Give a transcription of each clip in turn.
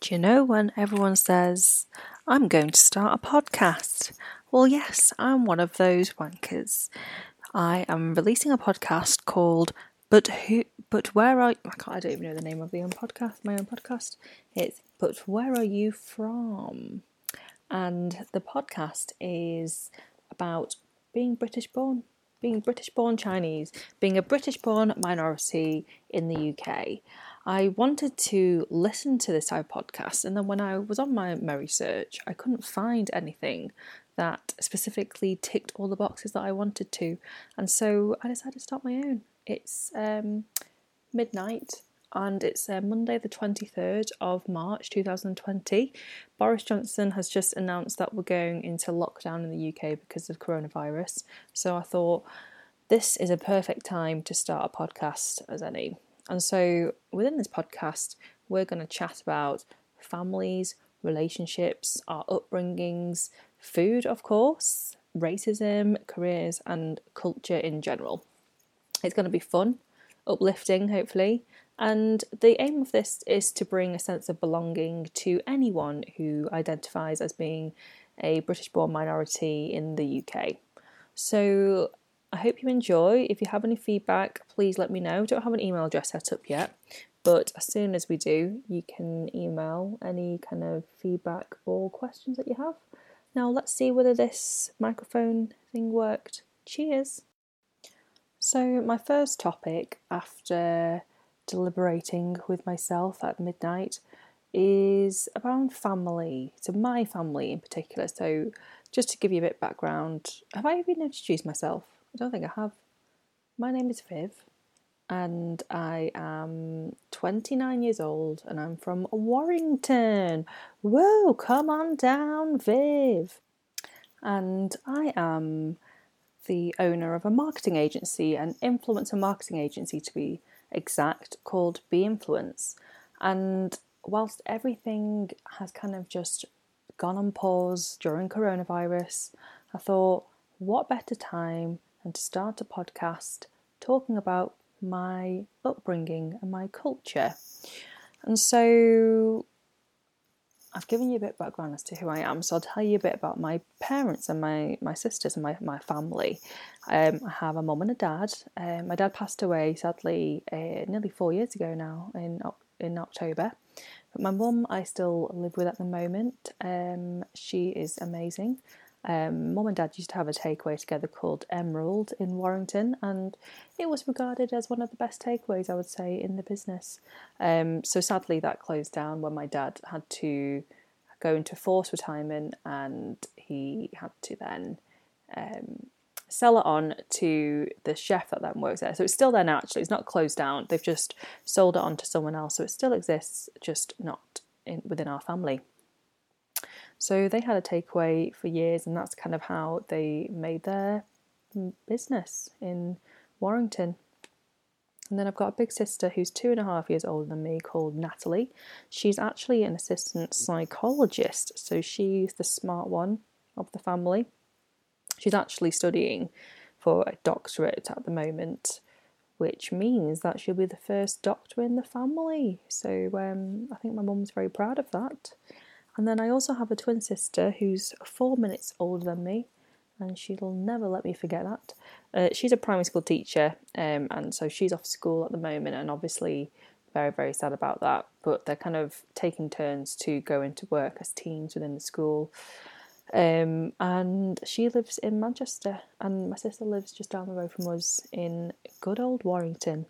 Do you know when everyone says, I'm going to start a podcast? Well, yes, I'm one of those wankers. I am releasing a podcast called But Who But Where Are I, can't, I don't even know the name of the own podcast, my own podcast. It's But Where Are You From? And the podcast is about being British born, being British born Chinese, being a British born minority in the UK. I wanted to listen to this type of podcast, and then when I was on my Merry search, I couldn't find anything that specifically ticked all the boxes that I wanted to, and so I decided to start my own. It's um, midnight and it's uh, Monday, the 23rd of March 2020. Boris Johnson has just announced that we're going into lockdown in the UK because of coronavirus. So I thought this is a perfect time to start a podcast as any. And so within this podcast, we're going to chat about families, relationships, our upbringings, food, of course, racism, careers, and culture in general. It's going to be fun, uplifting, hopefully. And the aim of this is to bring a sense of belonging to anyone who identifies as being a British born minority in the UK. So I hope you enjoy. If you have any feedback, please let me know. I Don't have an email address set up yet, but as soon as we do, you can email any kind of feedback or questions that you have. Now, let's see whether this microphone thing worked. Cheers! So, my first topic after deliberating with myself at midnight is around family, so my family in particular. So, just to give you a bit of background, have I even introduced myself? I don't think I have. My name is Viv, and I am 29 years old, and I'm from Warrington. Whoa, come on down, Viv. And I am the owner of a marketing agency, an influencer marketing agency to be exact, called Be Influence. And whilst everything has kind of just gone on pause during coronavirus, I thought, what better time than to start a podcast talking about my upbringing and my culture? And so I've given you a bit of background as to who I am, so I'll tell you a bit about my parents and my, my sisters and my, my family. Um, I have a mum and a dad. Um, my dad passed away sadly uh, nearly four years ago now in in October. But my mum I still live with at the moment. Um, she is amazing. Um, mum and dad used to have a takeaway together called Emerald in Warrington, and it was regarded as one of the best takeaways, I would say, in the business. Um, so sadly, that closed down when my dad had to go into forced retirement, and he had to then um, sell it on to the chef that then works there. So it's still there now. Actually, it's not closed down. They've just sold it on to someone else, so it still exists, just not in, within our family. So they had a takeaway for years, and that's kind of how they made their business in Warrington. And then I've got a big sister who's two and a half years older than me called Natalie. She's actually an assistant psychologist, so she's the smart one of the family. She's actually studying for a doctorate at the moment, which means that she'll be the first doctor in the family. So um, I think my mum's very proud of that. And then I also have a twin sister who's four minutes older than me, and she'll never let me forget that. Uh, she's a primary school teacher, um, and so she's off school at the moment, and obviously very, very sad about that. But they're kind of taking turns to go into work as teams within the school. Um, and she lives in Manchester, and my sister lives just down the road from us in good old Warrington.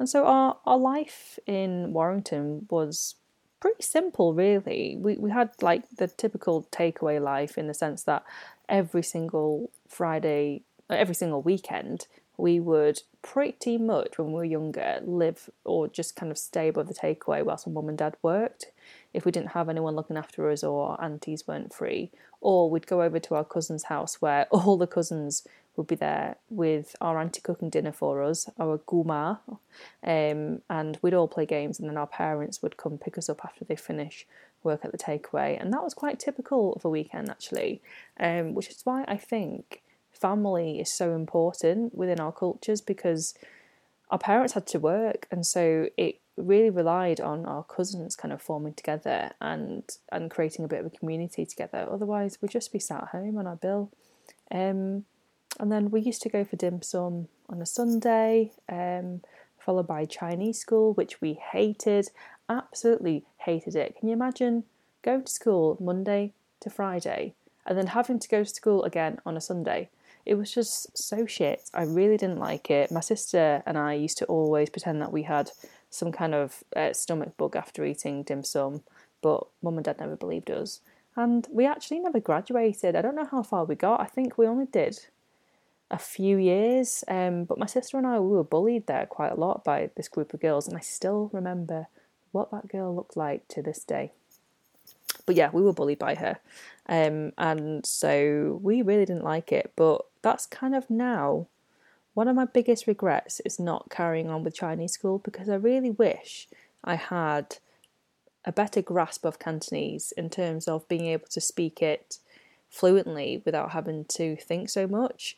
And so our, our life in Warrington was pretty simple, really. We we had like the typical takeaway life in the sense that every single Friday, every single weekend, we would pretty much when we were younger live or just kind of stay above the takeaway whilst my mum and dad worked. If we didn't have anyone looking after us or our aunties weren't free, or we'd go over to our cousin's house where all the cousins would be there with our auntie cooking dinner for us, our guma, um, and we'd all play games, and then our parents would come pick us up after they finish work at the takeaway, and that was quite typical of a weekend actually, um, which is why I think family is so important within our cultures because our parents had to work, and so it really relied on our cousins kind of forming together and and creating a bit of a community together. Otherwise, we'd just be sat at home on our bill. Um, and then we used to go for dim sum on a Sunday, um, followed by Chinese school, which we hated, absolutely hated it. Can you imagine going to school Monday to Friday and then having to go to school again on a Sunday? It was just so shit. I really didn't like it. My sister and I used to always pretend that we had some kind of uh, stomach bug after eating dim sum, but mum and dad never believed us. And we actually never graduated. I don't know how far we got. I think we only did a few years. Um, but my sister and I we were bullied there quite a lot by this group of girls, and I still remember what that girl looked like to this day. But yeah, we were bullied by her, um, and so we really didn't like it. But that's kind of now one of my biggest regrets is not carrying on with Chinese school because I really wish I had a better grasp of Cantonese in terms of being able to speak it fluently without having to think so much.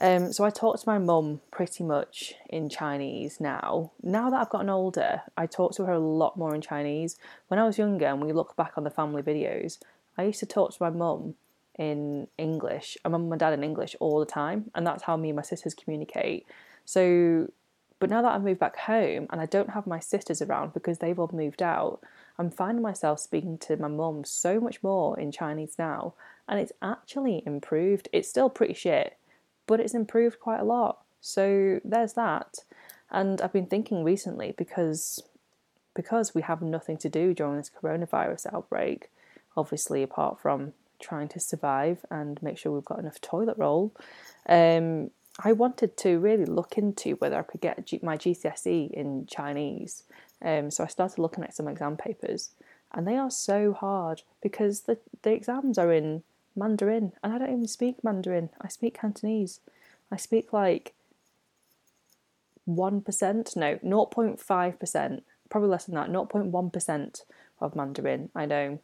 Um, so I talk to my mum pretty much in Chinese now. Now that I've gotten older, I talk to her a lot more in Chinese. When I was younger and we look back on the family videos, I used to talk to my mum in English, and my mum and dad in English all the time, and that's how me and my sisters communicate. So, but now that I've moved back home and I don't have my sisters around because they've all moved out, I'm finding myself speaking to my mum so much more in Chinese now, and it's actually improved. It's still pretty shit, but it's improved quite a lot. So there's that. And I've been thinking recently because because we have nothing to do during this coronavirus outbreak, obviously apart from trying to survive and make sure we've got enough toilet roll. Um, I wanted to really look into whether I could get my GCSE in Chinese. Um, so I started looking at some exam papers, and they are so hard because the, the exams are in Mandarin, and I don't even speak Mandarin. I speak Cantonese. I speak like 1%, no, 0.5%, probably less than that, 0.1% of Mandarin. I know.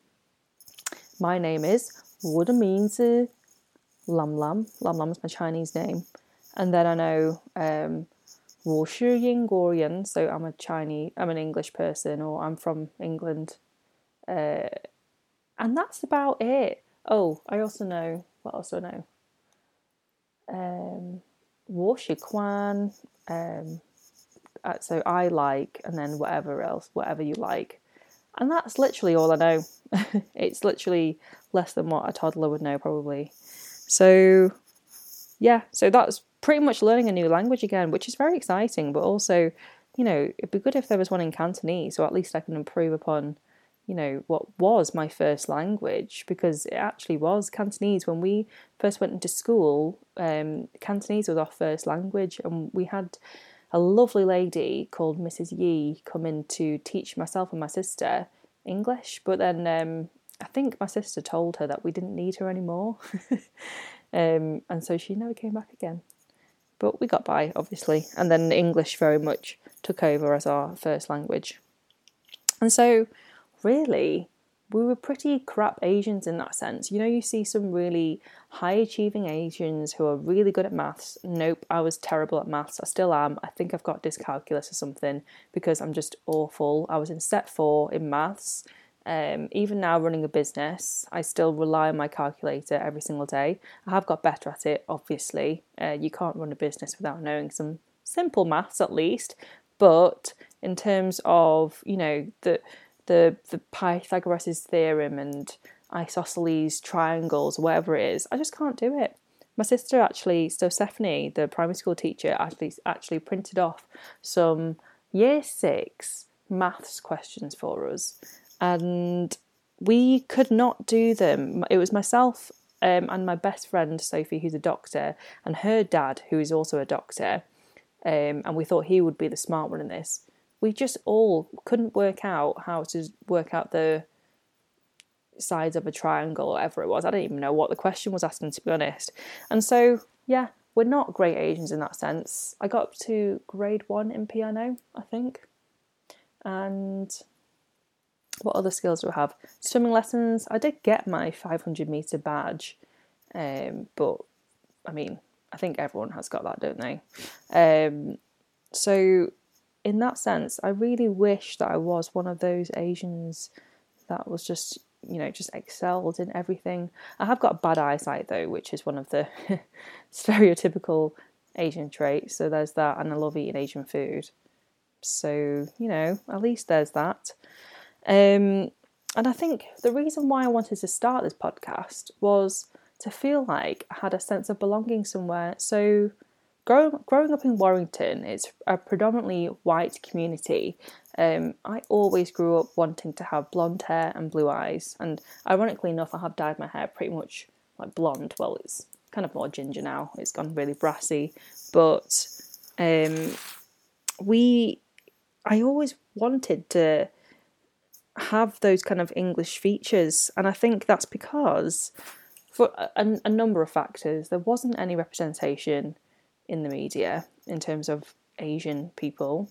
My name is Wu Minzi Lam Lam. Lam Lam is my Chinese name. And then I know um, Wu Shu Yingorian, so I'm a Chinese, I'm an English person, or I'm from England. Uh, and that's about it. Oh, I also know what else do I know? Um, Um, uh, so I like, and then whatever else, whatever you like. And that's literally all I know. it's literally less than what a toddler would know, probably. So, yeah, so that's pretty much learning a new language again, which is very exciting, but also, you know, it'd be good if there was one in Cantonese, so at least I can improve upon you know, what was my first language, because it actually was Cantonese. When we first went into school, um, Cantonese was our first language, and we had a lovely lady called Mrs. Yi come in to teach myself and my sister English, but then um, I think my sister told her that we didn't need her anymore, um, and so she never came back again. But we got by, obviously, and then English very much took over as our first language. And so, really, we were pretty crap Asians in that sense. You know, you see some really high achieving Asians who are really good at maths. Nope, I was terrible at maths. I still am. I think I've got dyscalculus or something because I'm just awful. I was in set four in maths. Um, even now, running a business, I still rely on my calculator every single day. I have got better at it, obviously. Uh, you can't run a business without knowing some simple maths at least. But in terms of, you know, the the the Pythagoras' theorem and isosceles triangles, whatever it is. I just can't do it. My sister actually, so Stephanie, the primary school teacher, actually actually printed off some year six maths questions for us, and we could not do them. It was myself um, and my best friend Sophie, who's a doctor, and her dad, who is also a doctor, um, and we thought he would be the smart one in this we just all couldn't work out how to work out the sides of a triangle or whatever it was. I don't even know what the question was asking, to be honest. And so, yeah, we're not great Asians in that sense. I got up to grade one in piano, I think. And what other skills do I have? Swimming lessons. I did get my 500 meter badge, um, but I mean, I think everyone has got that, don't they? Um, so in that sense, I really wish that I was one of those Asians that was just, you know, just excelled in everything. I have got bad eyesight though, which is one of the stereotypical Asian traits. So there's that, and I love eating Asian food. So, you know, at least there's that. Um, and I think the reason why I wanted to start this podcast was to feel like I had a sense of belonging somewhere. So, growing, growing up in Warrington, it's a predominantly white community. Um, I always grew up wanting to have blonde hair and blue eyes. And ironically enough, I have dyed my hair pretty much like blonde. Well, it's kind of more ginger now, it's gone really brassy. But um, we, I always wanted to have those kind of English features. And I think that's because, for a, a, number of factors, there wasn't any representation in the media in terms of Asian people.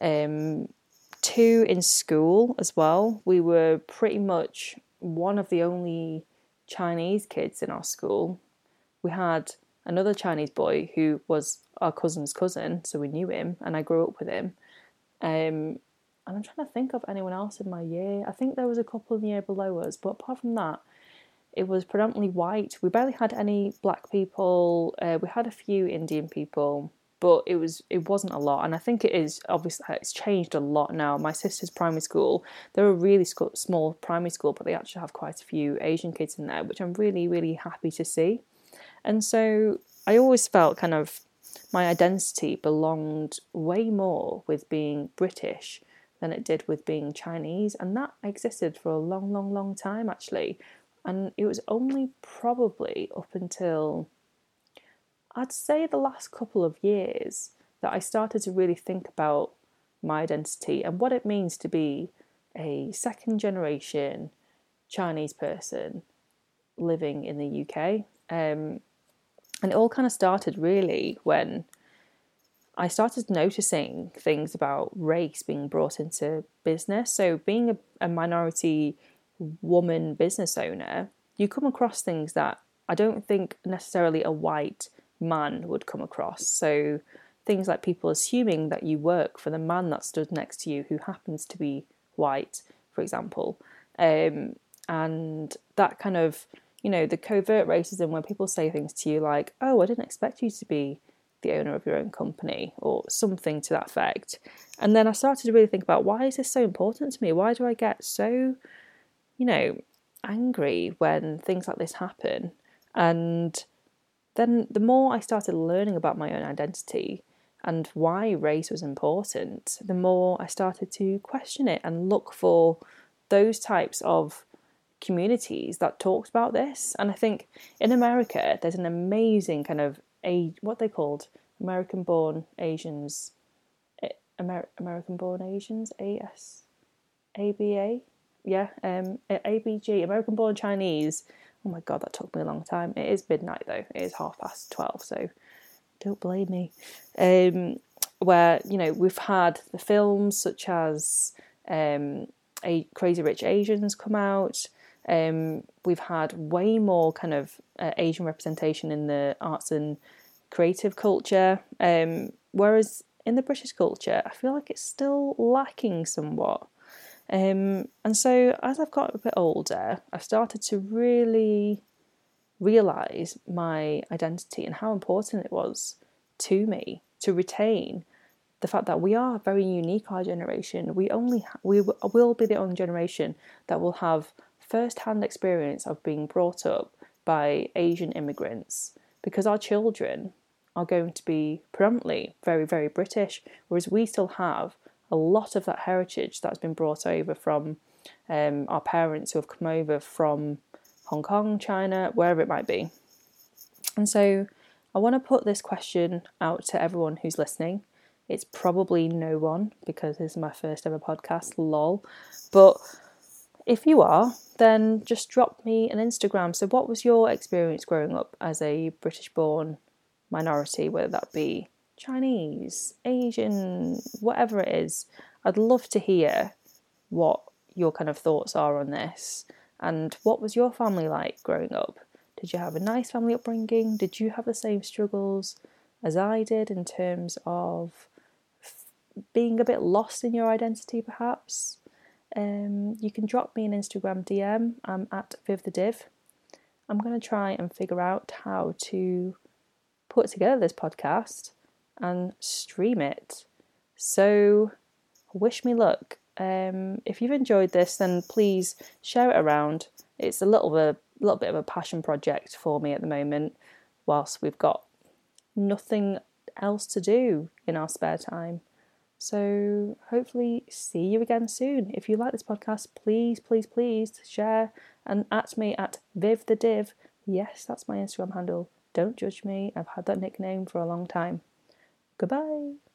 Um, two, in school as well, we were pretty much one of the only Chinese kids in our school. We had another Chinese boy who was our cousin's cousin, so we knew him, and I grew up with him. Um, and I'm trying to think of anyone else in my year. I think there was a couple in the year below us, but apart from that, it was predominantly white. We barely had any black people. Uh, we had a few Indian people, but it was it wasn't a lot. And I think it is obviously it's changed a lot now. My sister's primary school, they're a really small primary school, but they actually have quite a few Asian kids in there, which I'm really really happy to see. And so I always felt kind of my identity belonged way more with being British than it did with being Chinese. And that existed for a long, long, long time actually. And it was only probably up until I'd say the last couple of years that I started to really think about my identity and what it means to be a second generation Chinese person living in the UK. Um, and it all kind of started really when I started noticing things about race being brought into business. So, being a, a minority woman business owner, you come across things that I don't think necessarily a white man would come across. So, things like people assuming that you work for the man that stood next to you who happens to be white, for example. Um, and that kind of, you know, the covert racism when people say things to you like, oh, I didn't expect you to be the owner of your own company or something to that effect. And then I started to really think about why is this so important to me? Why do I get so, you know, angry when things like this happen? And then the more I started learning about my own identity and why race was important, the more I started to question it and look for those types of communities that talked about this. And I think in America, there's an amazing kind of a what they called American born Asians, eh, Amer- American born Asians, AS, ABA, yeah, um, ABG, American born Chinese. Oh my god, that took me a long time. It is midnight though. It is half past twelve, so don't blame me. Um, where you know we've had the films such as um, a Crazy Rich Asians come out. Um, we've had way more kind of uh, Asian representation in the arts and creative culture, um, whereas in the British culture, I feel like it's still lacking somewhat. Um, and so as I've got a bit older, I've started to really realize my identity and how important it was to me to retain the fact that we are very unique our generation. We only ha- we will be the only generation that will have first-hand experience of being brought up by Asian immigrants because our children are going to be predominantly very, very British, whereas we still have a lot of that heritage that's been brought over from um, our parents who have come over from Hong Kong, China, wherever it might be. And so I want to put this question out to everyone who's listening. It's probably no one because this is my first ever podcast, lol. But if you are, then just drop me an Instagram. So, what was your experience growing up as a British born minority, whether that be Chinese, Asian, whatever it is? I'd love to hear what your kind of thoughts are on this. And what was your family like growing up? Did you have a nice family upbringing? Did you have the same struggles as I did in terms of being a bit lost in your identity, perhaps, um, you can drop me an Instagram DM. I'm at Viv the Div. I'm going to try and figure out how to put together this podcast and stream it. So, wish me luck. Um, if you've enjoyed this, then please share it around. It's a little bit, a little bit of a passion project for me at the moment, whilst we've got nothing else to do in our spare time. So hopefully see you again soon. If you like this podcast, please, please, please share and at me at Viv the Div. Yes, that's my Instagram handle. Don't judge me. I've had that nickname for a long time. Goodbye.